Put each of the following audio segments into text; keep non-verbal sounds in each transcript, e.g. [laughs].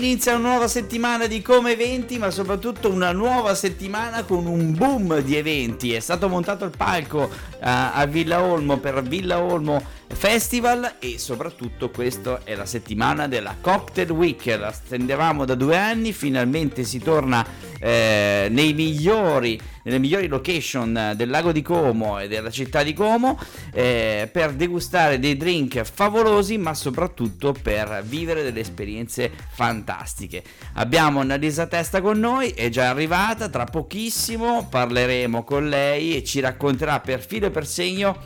Inizia una nuova settimana di come eventi, ma soprattutto una nuova settimana con un boom di eventi. È stato montato il palco uh, a Villa Olmo per Villa Olmo Festival e soprattutto questa è la settimana della Cocktail Week. La stendevamo da due anni, finalmente si torna eh, nei migliori nelle migliori location del lago di Como e della città di Como eh, per degustare dei drink favolosi ma soprattutto per vivere delle esperienze fantastiche. Abbiamo Annalisa Testa con noi, è già arrivata, tra pochissimo parleremo con lei e ci racconterà per filo e per segno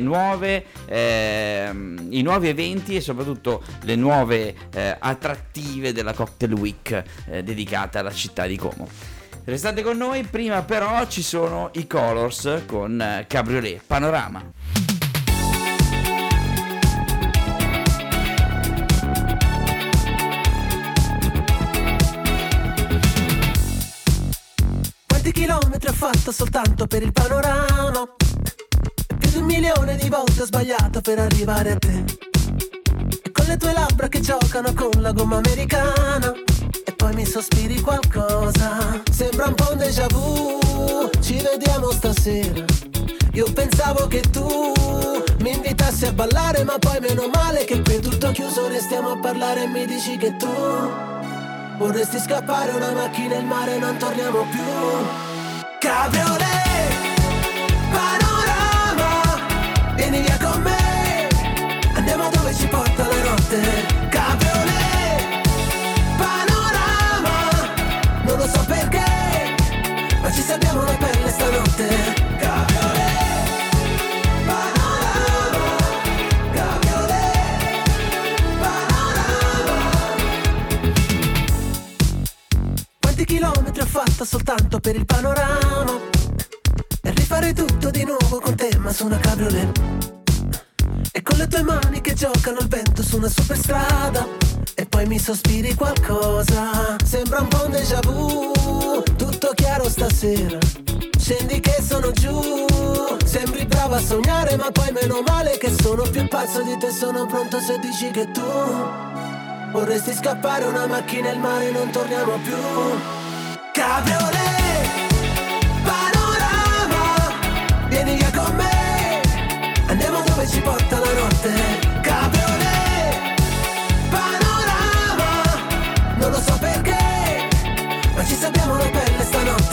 nuove, eh, i nuovi eventi e soprattutto le nuove eh, attrattive della Cocktail Week eh, dedicata alla città di Como. Restate con noi, prima però ci sono i Colors con eh, Cabriolet Panorama. Quanti chilometri ho fatto soltanto per il panorama? Più di un milione di volte ho sbagliato per arrivare a te. E con le tue labbra che giocano con la gomma americana poi mi sospiri qualcosa. Sembra un po' un déjà vu, ci vediamo stasera. Io pensavo che tu mi invitassi a ballare, ma poi meno male che qui è tutto chiuso, restiamo a parlare e mi dici che tu vorresti scappare una macchina e il mare, non torniamo più. Cabriolet, panorama, vieni via con me, andiamo dove ci porta la notte. La pelle stanotte. Quanti chilometri ho fatto soltanto per il panorama? E rifare tutto di nuovo con te ma su una cabriolet. E con le tue mani che giocano al vento su una superstrada. E poi mi sospiri qualcosa. Sembra un po' un déjà vu tutto chiaro stasera. Scendi che sono giù Sembri brava a sognare ma poi meno male che sono più pazzo di te Sono pronto se dici che tu Vorresti scappare una macchina e il mare non torniamo più. Cabriolet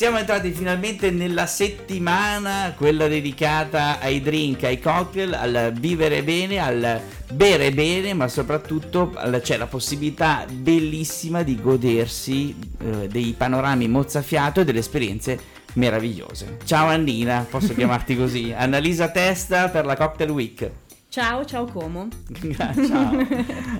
siamo entrati finalmente nella settimana, quella dedicata ai drink, ai cocktail, al vivere bene, al bere bene, ma soprattutto c'è la possibilità bellissima di godersi eh, dei panorami mozzafiato e delle esperienze meravigliose. Ciao Annina, posso [laughs] chiamarti così? Annalisa Testa per la Cocktail Week. Ciao, ciao Como. [laughs] ciao.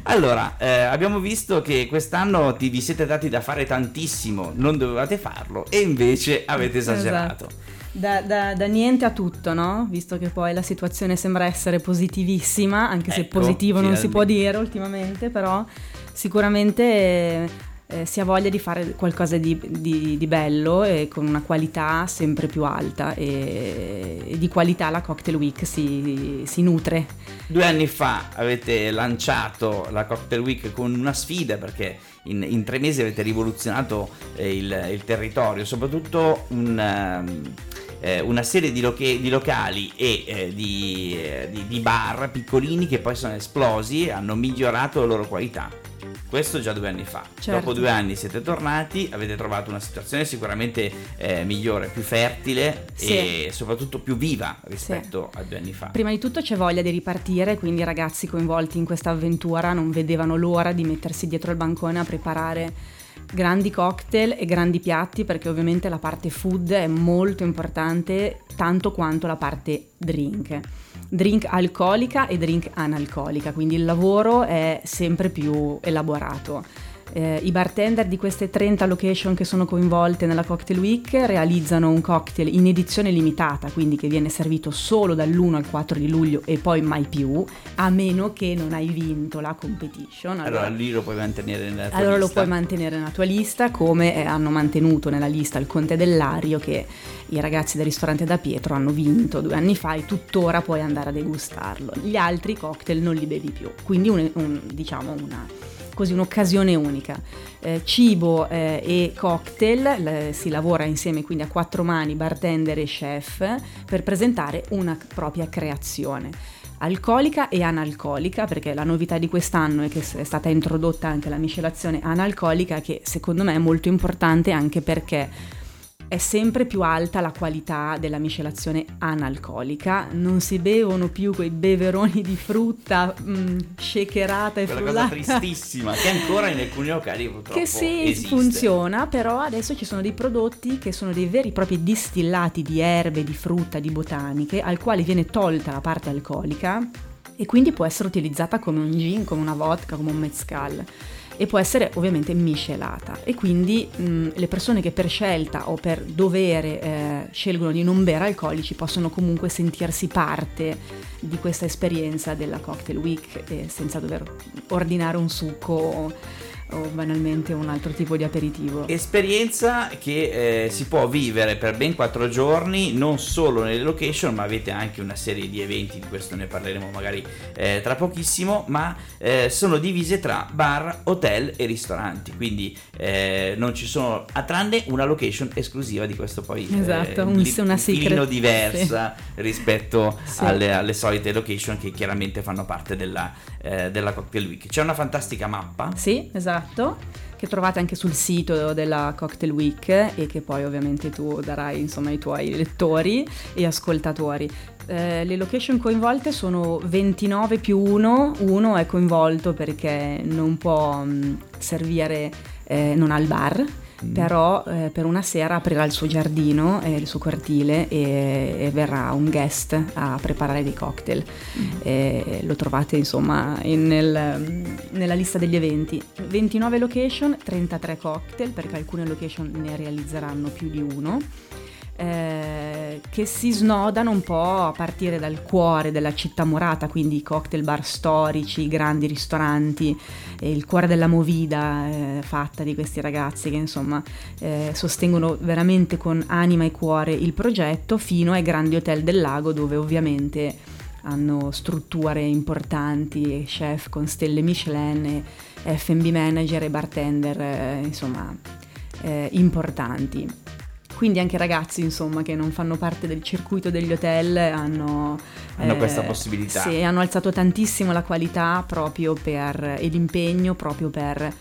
Allora, eh, abbiamo visto che quest'anno ti vi siete dati da fare tantissimo, non dovevate farlo e invece avete esagerato. Esatto. Da, da, da, niente a tutto, no? Visto che poi la situazione sembra essere positivissima, anche se ecco, positivo non si può dire ultimamente, però sicuramente eh, si ha voglia di fare qualcosa di, di, di, bello e con una qualità sempre più alta e, e di qualità la Cocktail Week si, si, nutre. Due anni fa avete lanciato la Cocktail Week con una sfida perché in, in tre mesi avete rivoluzionato eh, il, il, territorio, soprattutto un... Um, una serie di, loca- di locali e eh, di, eh, di, di bar piccolini che poi sono esplosi e hanno migliorato la loro qualità. Questo già due anni fa. Certo. Dopo due anni siete tornati, avete trovato una situazione sicuramente eh, migliore, più fertile sì. e soprattutto più viva rispetto sì. a due anni fa. Prima di tutto c'è voglia di ripartire, quindi i ragazzi coinvolti in questa avventura non vedevano l'ora di mettersi dietro il bancone a preparare grandi cocktail e grandi piatti perché ovviamente la parte food è molto importante tanto quanto la parte drink drink alcolica e drink analcolica, quindi il lavoro è sempre più elaborato. Eh, I bartender di queste 30 location che sono coinvolte nella Cocktail Week realizzano un cocktail in edizione limitata, quindi che viene servito solo dall'1 al 4 di luglio e poi mai più, a meno che non hai vinto la competition. Allora, allora lì lo puoi mantenere nella tua allora lista. lo puoi mantenere nella tua lista, come eh, hanno mantenuto nella lista il Conte dell'Ario che i ragazzi del ristorante da Pietro hanno vinto due anni fa e tuttora puoi andare a degustarlo. Gli altri cocktail non li bevi più, quindi un, un, diciamo una così un'occasione unica. Eh, cibo eh, e cocktail, le, si lavora insieme quindi a quattro mani, bartender e chef, per presentare una propria creazione alcolica e analcolica, perché la novità di quest'anno è che è stata introdotta anche la miscelazione analcolica, che secondo me è molto importante anche perché è sempre più alta la qualità della miscelazione analcolica, non si bevono più quei beveroni di frutta mh, mm, shakerata e Quella frullata. cosa tristissima che ancora in alcuni locali purtroppo Che sì, esiste. funziona, però adesso ci sono dei prodotti che sono dei veri e propri distillati di erbe, di frutta, di botaniche, al quale viene tolta la parte alcolica e quindi può essere utilizzata come un gin, come una vodka, come un mezcal e può essere ovviamente miscelata. E quindi mh, le persone che per scelta o per dovere eh, scelgono di non bere alcolici possono comunque sentirsi parte di questa esperienza della cocktail week eh, senza dover ordinare un succo o banalmente un altro tipo di aperitivo. Esperienza che eh, si può vivere per ben quattro giorni, non solo nelle location, ma avete anche una serie di eventi, di questo ne parleremo magari eh, tra pochissimo, ma eh, sono divise tra bar, hotel e ristoranti, quindi eh, non ci sono, a tranne una location esclusiva di questo poi. Esatto, un, li, una secret. diversa sì. rispetto sì. alle, alle, solite location che chiaramente fanno parte della, eh, della Cocktail Week. C'è una fantastica mappa. Sì, esatto che trovate anche sul sito della Cocktail Week e che poi ovviamente tu darai insomma ai tuoi lettori e ascoltatori. Eh, le location coinvolte sono 29 più 1, uno è coinvolto perché non può mh, mm, servire, eh, non ha il bar, Mm. però eh, per una sera aprirà il suo giardino e il suo cortile e, e, verrà un guest a preparare dei cocktail. Mm. Lo trovate insomma in, nel, nella lista degli eventi. 29 location, 33 cocktail perché alcune location ne realizzeranno più di uno eh, che si snodano un po' a partire dal cuore della città murata, quindi i cocktail bar storici, i grandi ristoranti, eh, il cuore della movida eh, fatta di questi ragazzi che insomma eh, sostengono veramente con anima e cuore il progetto, fino ai grandi hotel del lago dove ovviamente hanno strutture importanti, chef con stelle Michelin, F&B manager e bartender, eh, insomma, eh, importanti quindi anche ragazzi insomma che non fanno parte del circuito degli hotel hanno, hanno eh, questa possibilità. Sì, hanno alzato tantissimo la qualità proprio per, e l'impegno proprio per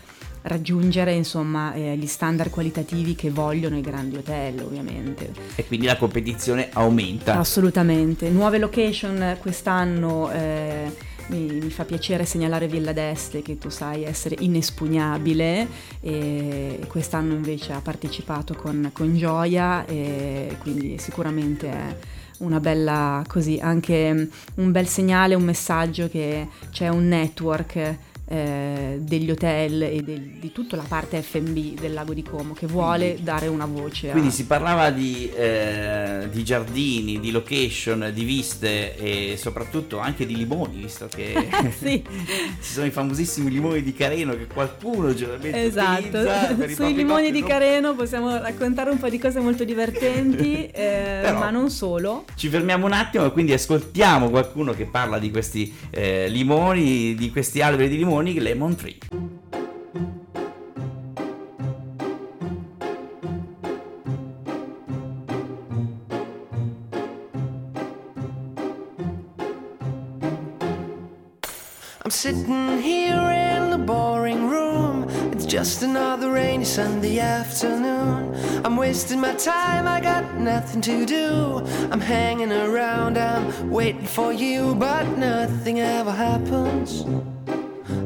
raggiungere insomma eh, gli standard qualitativi che vogliono i grandi hotel ovviamente. E quindi la competizione aumenta. Assolutamente. Nuove location quest'anno eh, mi, mi, fa piacere segnalare Villa d'Este che tu sai essere inespugnabile e quest'anno invece ha partecipato con, con gioia e quindi sicuramente è una bella così anche un bel segnale, un messaggio che c'è un network eh, degli hotel e del, di tutta la parte FB del lago di Como che vuole quindi, dare una voce. Quindi a... si parlava di, eh, di, giardini, di location, di viste e soprattutto anche di limoni, visto che [laughs] sì. [laughs] ci sono i famosissimi limoni di Careno che qualcuno generalmente esatto. [laughs] Sui limoni di Careno possiamo raccontare un po' di cose molto divertenti, eh, Però, ma non solo. Ci fermiamo un attimo e quindi ascoltiamo qualcuno che parla di questi eh, limoni, di questi alberi di limoni Lemon Tree. I'm sitting here in the boring room. It's just another rainy Sunday afternoon. I'm wasting my time, I got nothing to do. I'm hanging around, I'm waiting for you, but nothing ever happens.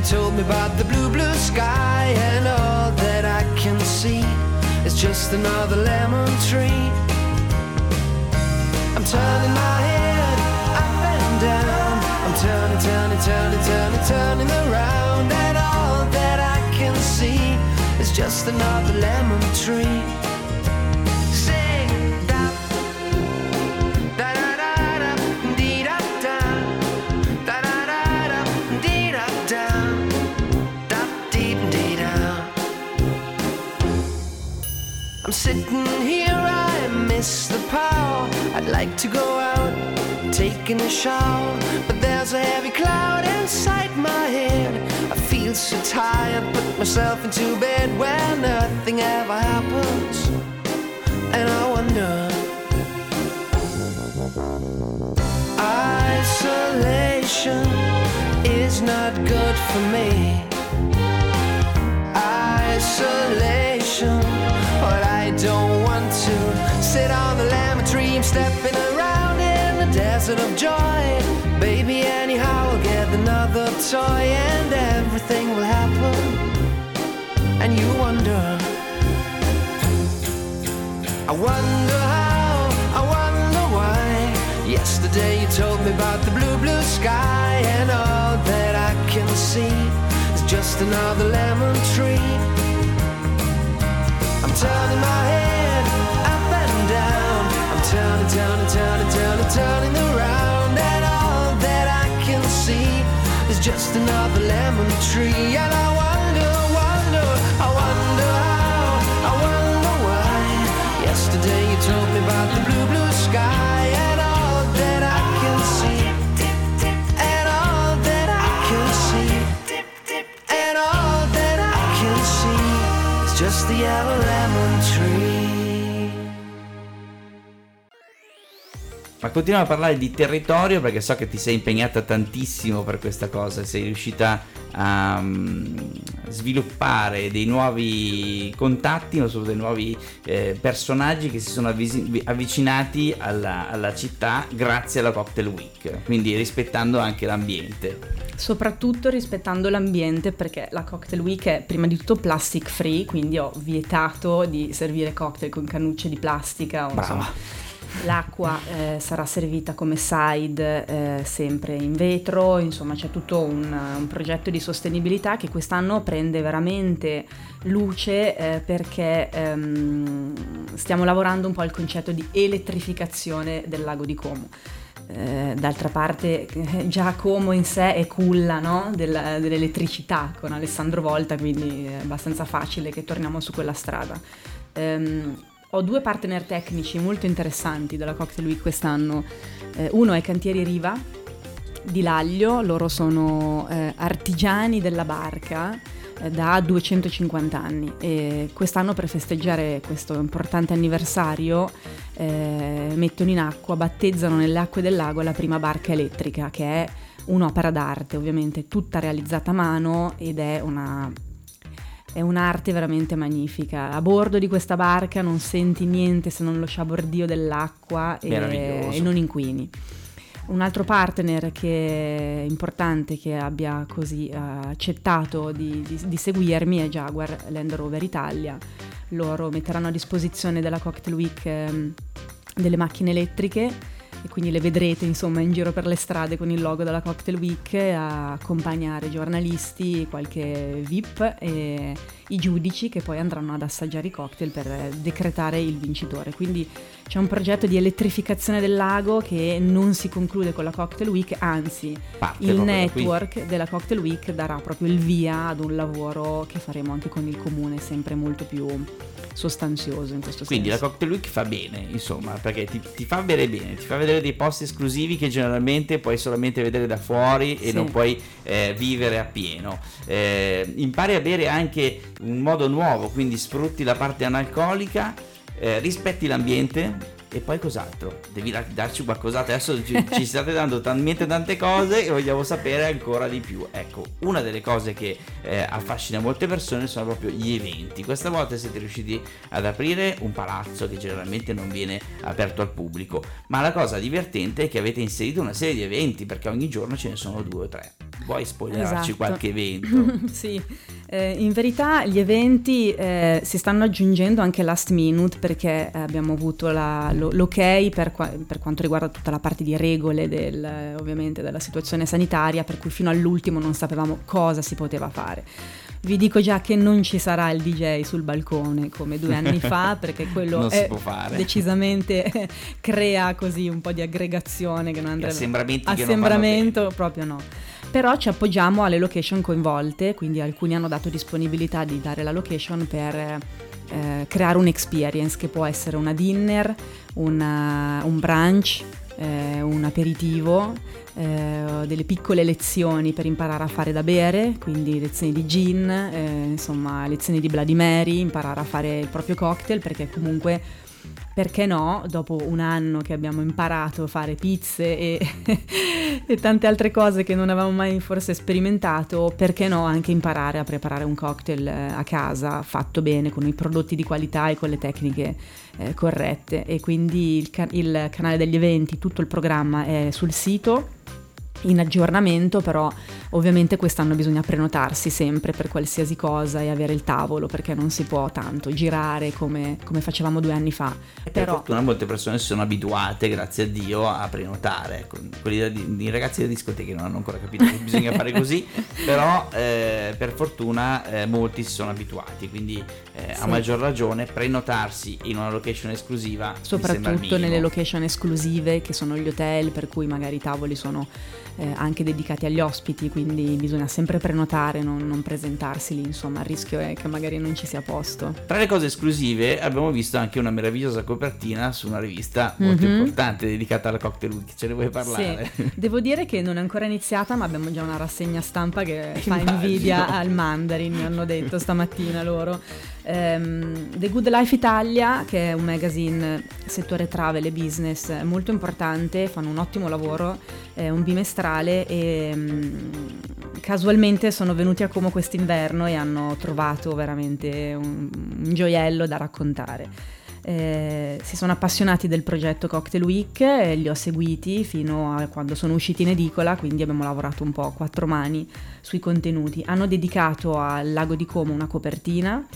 you told me about the blue, blue sky and all that I can see it's just another lemon tree. I'm turning my head up and down. I'm turning, turning, turning, turning, turning around. And all that I can see is just another lemon tree. I'm sitting here, I miss the power. I'd like to go out, taking a shower, but there's a heavy cloud inside my head. I feel so tired, put myself into bed where nothing ever happens, and I wonder. Isolation is not good for me. Isolation I don't want to sit on the lemon tree. Stepping around in the desert of joy. Baby, anyhow, I'll get another toy and everything will happen. And you wonder, I wonder how, I wonder why. Yesterday you told me about the blue, blue sky, and all that I can see is just another lemon tree turning my head up and down. I'm turning, turning, turning, turning, turning around. And all that I can see is just another lemon tree. And I wonder, wonder, I wonder how, I wonder why. Yesterday you told me about the blue, blue sky. yellow lemon tree. Ma continuiamo a parlare di territorio perché so che ti sei impegnata tantissimo per questa cosa, sei riuscita a um, sviluppare dei nuovi contatti, non solo dei nuovi eh, personaggi che si sono avvisi- avvicinati alla, alla città grazie alla Cocktail Week, quindi rispettando anche l'ambiente. Soprattutto rispettando l'ambiente perché la Cocktail Week è prima di tutto plastic free, quindi ho vietato di servire cocktail con cannucce di plastica o Brava. insomma L'acqua eh, sarà servita come side eh, sempre in vetro, insomma c'è tutto un, un, progetto di sostenibilità che quest'anno prende veramente luce eh, perché ehm, stiamo lavorando un po' al concetto di elettrificazione del lago di Como. Eh, d'altra parte [laughs] già Como in sé è culla no? Del, dell'elettricità con Alessandro Volta, quindi è abbastanza facile che torniamo su quella strada. Um, ho due partner tecnici molto interessanti della Cocktail Week quest'anno. Eh, uno è Cantieri Riva di Laglio, loro sono eh, artigiani della barca eh, da 250 anni e quest'anno per festeggiare questo importante anniversario eh, mettono in acqua, battezzano nelle acque del lago la prima barca elettrica che è un'opera d'arte ovviamente tutta realizzata a mano ed è una è un'arte veramente magnifica. A bordo di questa barca non senti niente se non lo sciabordio dell'acqua e, e non inquini. Un altro partner che è importante che abbia così uh, accettato di, di, di, seguirmi è Jaguar Land Rover Italia. Loro metteranno a disposizione della Cocktail Week um, delle macchine elettriche e quindi le vedrete insomma in giro per le strade con il logo della Cocktail Week a accompagnare giornalisti, qualche VIP e i giudici che poi andranno ad assaggiare i cocktail per decretare il vincitore. Quindi c'è un progetto di elettrificazione del lago che non si conclude con la Cocktail Week, anzi Parte il network della Cocktail Week darà proprio il via ad un lavoro che faremo anche con il comune, sempre molto più sostanzioso in questo Quindi senso. Quindi la Cocktail Week fa bene, insomma, perché ti, ti, fa vedere bene, ti fa vedere dei posti esclusivi che generalmente puoi solamente vedere da fuori e sì. non puoi eh, vivere appieno. Eh, impari a bere anche un modo nuovo, quindi sfrutti la parte analcolica eh, rispetti l'ambiente e poi cos'altro? Devi darci qualcos'altro. Adesso ci, ci, state dando talmente tante cose e vogliamo sapere ancora di più. Ecco, una delle cose che eh, affascina molte persone sono proprio gli eventi. Questa volta siete riusciti ad aprire un palazzo che generalmente non viene aperto al pubblico. Ma la cosa divertente è che avete inserito una serie di eventi perché ogni giorno ce ne sono due o tre. Vuoi spoilerarci esatto. qualche evento? [laughs] sì, eh, in verità gli eventi eh, si stanno aggiungendo anche last minute perché abbiamo avuto la, l'ok per, qua, per, quanto riguarda tutta la parte di regole del, ovviamente della situazione sanitaria per cui fino all'ultimo non sapevamo cosa si poteva fare. Vi dico già che non ci sarà il DJ sul balcone come due anni [laughs] fa perché quello decisamente [laughs] crea così un po' di aggregazione che non andrebbe assembramenti assembramento proprio no però ci appoggiamo alle location coinvolte, quindi alcuni hanno dato disponibilità di dare la location per eh, creare un'experience che può essere una dinner, una, un brunch, eh, un aperitivo, eh, delle piccole lezioni per imparare a fare da bere, quindi lezioni di gin, eh, insomma lezioni di Bloody Mary, imparare a fare il proprio cocktail perché comunque perché no, dopo un anno che abbiamo imparato a fare pizze e, [laughs] e, tante altre cose che non avevamo mai forse sperimentato, perché no anche imparare a preparare un cocktail eh, a casa fatto bene, con i prodotti di qualità e con le tecniche eh, corrette. E quindi il, il canale degli eventi, tutto il programma è sul sito in aggiornamento, però ovviamente quest'anno bisogna prenotarsi sempre per qualsiasi cosa e avere il tavolo perché non si può tanto girare come, come facevamo due anni fa. E per fortuna molte persone si sono abituate, grazie a Dio, a prenotare. Ecco, quelli i ragazzi delle discoteche non hanno ancora capito che bisogna fare così, [laughs] però eh, per fortuna eh, molti si sono abituati, quindi eh, sì. a maggior ragione prenotarsi in una location esclusiva. Soprattutto nelle location esclusive che sono gli hotel, per cui magari i tavoli sono eh, anche dedicati agli ospiti, quindi bisogna sempre prenotare, non, non, presentarsi lì, insomma il rischio è che magari non ci sia posto. Tra le cose esclusive abbiamo visto anche una meravigliosa copertina su una rivista molto mm-hmm. importante dedicata alla Cocktail Week, ce ne vuoi parlare? Sì. Devo dire che non è ancora iniziata ma abbiamo già una rassegna stampa che [laughs] fa invidia al Mandarin, mi hanno detto stamattina loro. Um, The Good Life Italia, che è un magazine settore travel e business molto importante, fanno un ottimo lavoro, è un bimestrale e um, casualmente sono venuti a Como quest'inverno e hanno trovato veramente un, un gioiello da raccontare. Eh, si sono appassionati del progetto Cocktail Week e li ho seguiti fino a quando sono usciti in edicola, quindi abbiamo lavorato un po' a quattro mani sui contenuti. Hanno dedicato al Lago di Como una copertina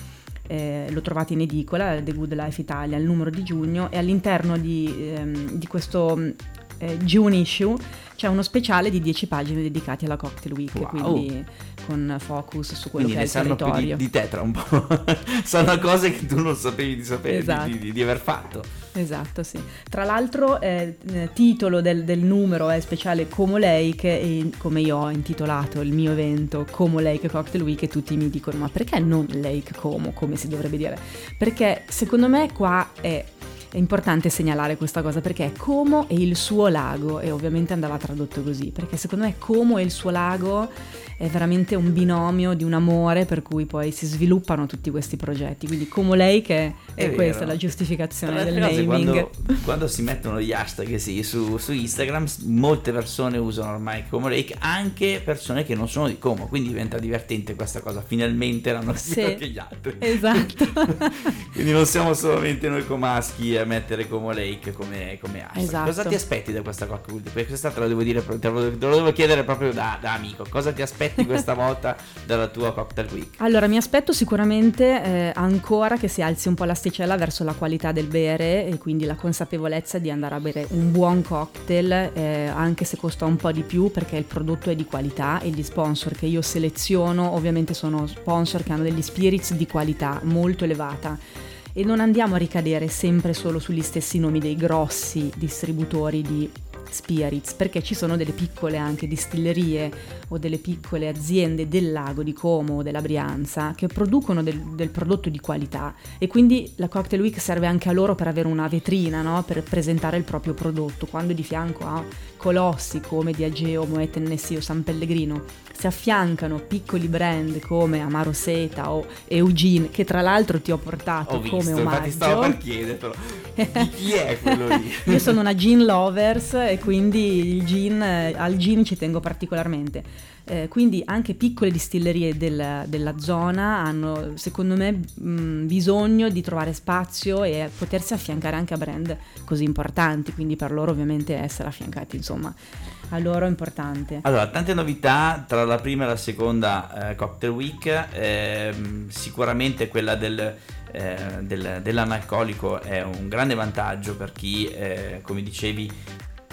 eh, lo trovate in edicola, The Good Life Italia, il numero di giugno e all'interno di, ehm, di questo eh, June issue c'è uno speciale di 10 pagine dedicati alla Cocktail Week, wow. quindi con focus su quello quindi che è il territorio. Di, di te tra un po', [laughs] sono cose che tu non sapevi di sapere, esatto. di, di, di, aver fatto. Esatto, sì. Tra l'altro eh, titolo del, del, numero è speciale Como Lake e come io ho intitolato il mio evento Como Lake Cocktail Week e tutti mi dicono ma perché non Lake Como, come si dovrebbe dire? Perché secondo me qua è è importante segnalare questa cosa perché Como e il suo lago, e ovviamente andava tradotto così, perché secondo me Como e il suo lago è veramente un binomio di un amore per cui poi si sviluppano tutti questi progetti. Quindi Como lei che è, è questa la giustificazione del naming. Quando, quando, si mettono gli hashtag sì, su, su, Instagram, molte persone usano ormai Como Lake, anche persone che non sono di Como, quindi diventa divertente questa cosa. Finalmente l'hanno sì, anche [laughs] gli altri. Esatto. [laughs] quindi non siamo solamente noi comaschi a mettere Como Lake come, come. Esatto. Cosa ti aspetti da questa cocktail week? Questa te lo devo dire, te lo, te lo devo chiedere proprio da, da, amico. Cosa ti aspetti questa [laughs] volta dalla tua cocktail week? Allora, mi aspetto sicuramente eh, ancora che si alzi un po' l'asticella verso la qualità del bere e quindi la consapevolezza di andare a bere un buon cocktail, eh, anche se costa un po' di più perché il prodotto è di qualità e gli sponsor che io seleziono ovviamente sono sponsor che hanno degli spirits di qualità molto elevata e non andiamo a ricadere sempre solo sugli stessi nomi dei grossi distributori di spirits, perché ci sono delle piccole anche distillerie o delle piccole aziende del lago di Como o della Brianza che producono del, del, prodotto di qualità e quindi la Cocktail Week serve anche a loro per avere una vetrina, no? per presentare il proprio prodotto, quando di fianco a colossi come Diageo, Moet Tennessee o San Pellegrino si affiancano piccoli brand come Amaro Seta o Eugene, che tra l'altro ti ho portato ho come visto, omaggio. Infatti stavo per di chi è quello lì? [laughs] Io sono una gin lovers e quindi il gin, al gin ci tengo particolarmente. Eh, quindi anche piccole distillerie del, della zona hanno secondo me mh, bisogno di trovare spazio e potersi affiancare anche a brand così importanti, quindi per loro ovviamente essere affiancati insomma a loro importante. Allora, tante novità tra la prima e la seconda eh, Cocktail Week, eh, sicuramente quella del, eh, del, dell'analcolico è un grande vantaggio per chi, eh, come dicevi,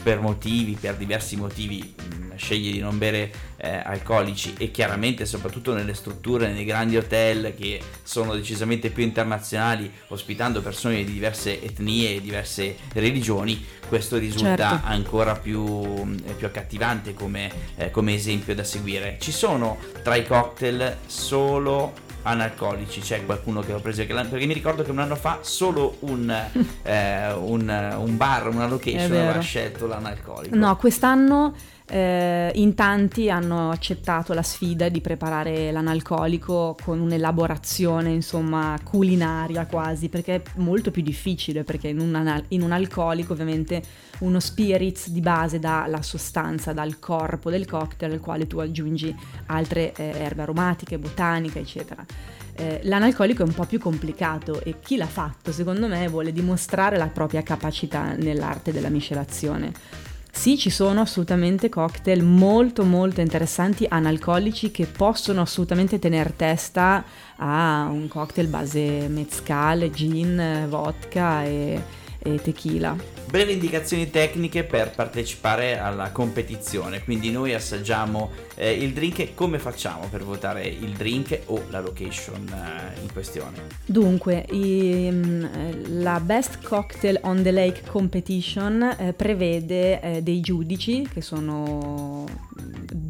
per motivi, per diversi motivi, mh, mm, sceglie di non bere eh, alcolici e chiaramente soprattutto nelle strutture, nei grandi hotel che sono decisamente più internazionali, ospitando persone di diverse etnie e diverse religioni, questo risulta certo. ancora più, mm, più accattivante come, eh, come esempio da seguire. Ci sono tra i cocktail solo analcolici, c'è qualcuno che l'ho preso perché mi ricordo che un anno fa solo un, [laughs] eh, un, un bar, una location aveva scelto l'analcolico. No, quest'anno eh, in tanti hanno accettato la sfida di preparare l'analcolico con un'elaborazione insomma culinaria quasi perché è molto più difficile perché in un, anal- in un alcolico ovviamente uno spirits di base dà la sostanza dal corpo del cocktail al quale tu aggiungi altre eh, erbe aromatiche, botaniche eccetera. Eh, l'analcolico è un po' più complicato e chi l'ha fatto secondo me vuole dimostrare la propria capacità nell'arte della miscelazione sì, ci sono assolutamente cocktail molto molto interessanti analcolici che possono assolutamente tenere testa a un cocktail base mezcal, gin, vodka e, e tequila breve indicazioni tecniche per partecipare alla competizione. Quindi noi assaggiamo eh, il drink e come facciamo per votare il drink o la location eh, in questione? Dunque, i, mm, la Best Cocktail on the Lake Competition eh, prevede eh, dei giudici che sono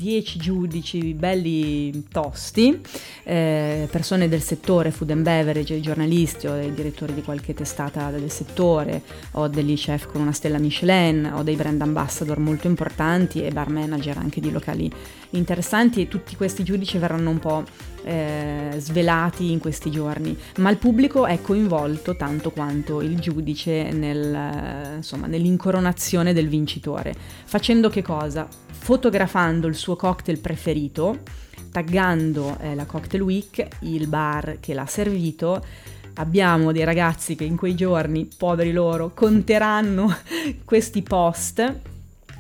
10 giudici belli tosti, eh, persone del settore food and beverage, giornalisti o dei direttori di qualche testata del settore o degli chef con una stella Michelin o dei brand ambassador molto importanti e bar manager anche di locali interessanti e tutti questi giudici verranno un po' eh, svelati in questi giorni, ma il pubblico è coinvolto tanto quanto il giudice nel, insomma, nell'incoronazione del vincitore, facendo che cosa? Fotografando il suo cocktail preferito, taggando eh, la Cocktail Week, il bar che l'ha servito, abbiamo dei ragazzi che in quei giorni, poveri loro, conteranno [laughs] questi post,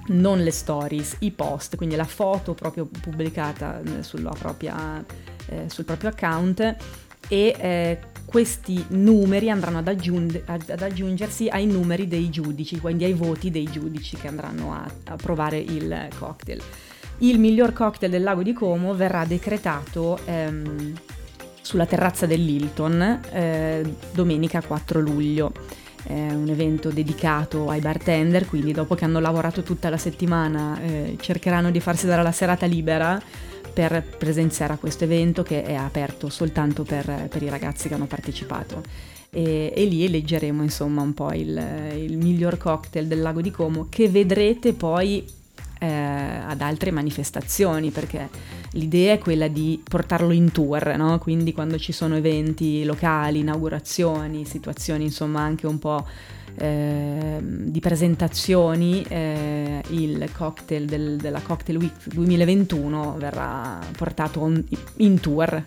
non le stories, i post, quindi la foto proprio pubblicata eh, propria, eh, sul proprio account e eh, questi numeri andranno ad, aggiung- ad, aggiungersi ai numeri dei giudici, quindi ai voti dei giudici che andranno a, a provare il cocktail. Il miglior cocktail del lago di Como verrà decretato ehm, sulla terrazza dell'Hilton eh, domenica 4 luglio. È un evento dedicato ai bartender, quindi dopo che hanno lavorato tutta la settimana eh, cercheranno di farsi dare la serata libera per presenziare a questo evento che è aperto soltanto per, per i ragazzi che hanno partecipato. E, e, lì eleggeremo insomma un po' il, il miglior cocktail del lago di Como che vedrete poi eh, ad altre manifestazioni perché l'idea è quella di portarlo in tour, no? quindi quando ci sono eventi locali, inaugurazioni, situazioni insomma anche un po' eh, di presentazioni, eh, il cocktail del, della Cocktail Week 2021 verrà portato on, in tour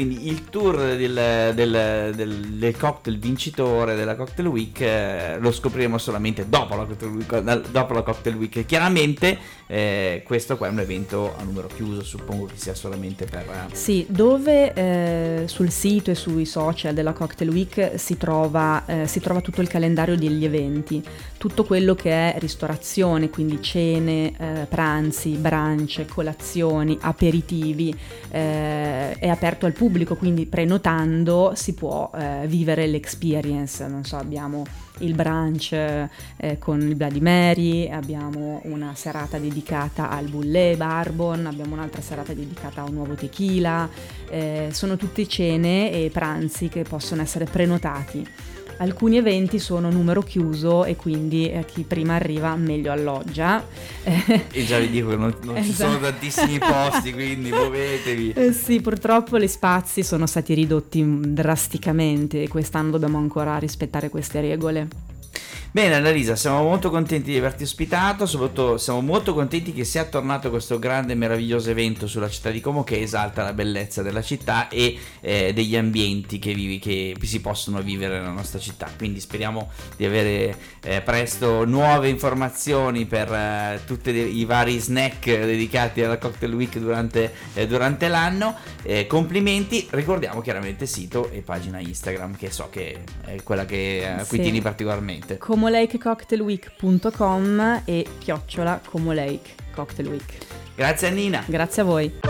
quindi il tour del, del, del, del cocktail vincitore della Cocktail Week eh, lo scopriremo solamente dopo la Cocktail Week. Dopo la Cocktail Week. Chiaramente eh, questo qua è un evento a numero chiuso, suppongo che sia solamente per... Eh, sì, dove eh, sul sito e sui social della Cocktail Week si trova, eh, si trova tutto il calendario degli eventi, tutto quello che è ristorazione, quindi cene, eh, pranzi, brance, colazioni, aperitivi, è aperto al pubblico, quindi prenotando si può vivere l'experience, non so, abbiamo il brunch eh, con il Bloody Mary, abbiamo una serata dedicata al Bullé Barbon, abbiamo un'altra serata dedicata a un nuovo tequila, eh, sono tutte cene e pranzi che possono essere prenotati. Alcuni eventi sono numero chiuso e quindi eh, chi prima arriva meglio alloggia. [laughs] e già vi dico che non, non esatto. ci sono esatto. tantissimi posti, quindi [laughs] muovetevi. Eh sì, purtroppo gli spazi sono stati ridotti drasticamente e quest'anno dobbiamo ancora rispettare queste regole. Bene Annalisa, siamo molto contenti di averti ospitato, soprattutto siamo molto contenti che sia tornato questo grande e meraviglioso evento sulla città di Como che esalta la bellezza della città e eh, degli ambienti che, vivi, che, si possono vivere nella nostra città. Quindi speriamo di avere eh, presto nuove informazioni per eh, tutti i vari snack dedicati alla Cocktail Week durante, eh, durante l'anno. Eh, complimenti, ricordiamo chiaramente sito e pagina Instagram che so che è quella che, a cui sì. tieni particolarmente. Com- comolakecocktailweek.com e chiocciola Comolake Cocktail Week. Grazie a Nina. Grazie a voi.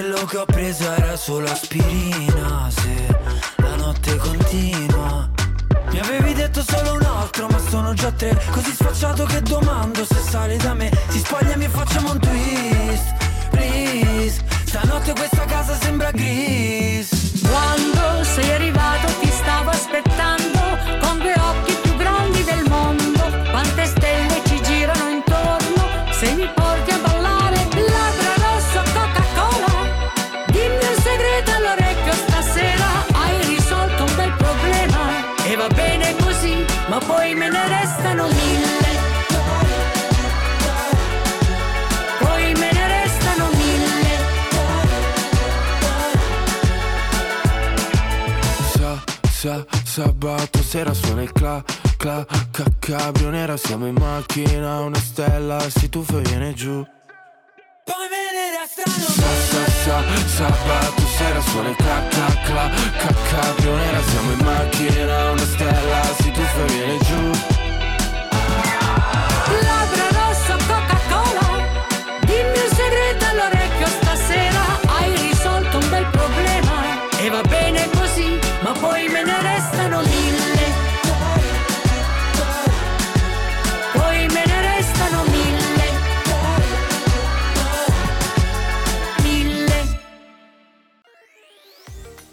quello che ho preso era solo aspirina? Se la notte continua. Mi avevi detto solo un altro, ma sono già tre. Così sfacciato che domando se sali da me. Si spogliami e facciamo un twist, please. Stanotte questa casa sembra gris Quando sei arrivato ti stavo aspettando Con due occhi più grandi del mondo. Quante stelle ci girano intorno Se mi Ma poi me ne restano mille. Poi me ne restano mille. Sa, sa, sabato sera suona il cla, cla, ca, cabrio nera Siamo in macchina, una stella si tuffa e viene giù. Poi me sabato sera suona ca, cabrio nera Siamo in macchina, una stella si tuffa e viene giù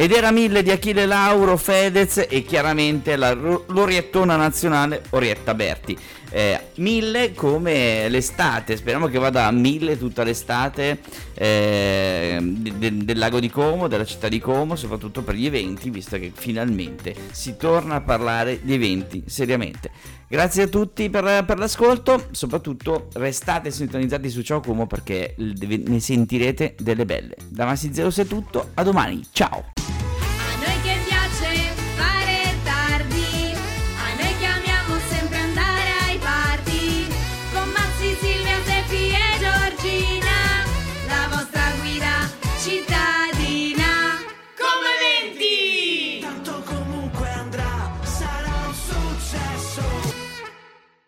Ed era mille di Achille Lauro, Fedez e chiaramente la l'oriettona nazionale Orietta Berti. Eh, mille come l'estate, speriamo che vada a mille tutta l'estate eh, de- del lago di Como, della città di Como, soprattutto per gli eventi, visto che finalmente si torna a parlare di eventi seriamente. Grazie a tutti per, per l'ascolto, soprattutto restate sintonizzati su Ciao Como perché ne sentirete delle belle. Da Massi Zeus è tutto, a domani, ciao!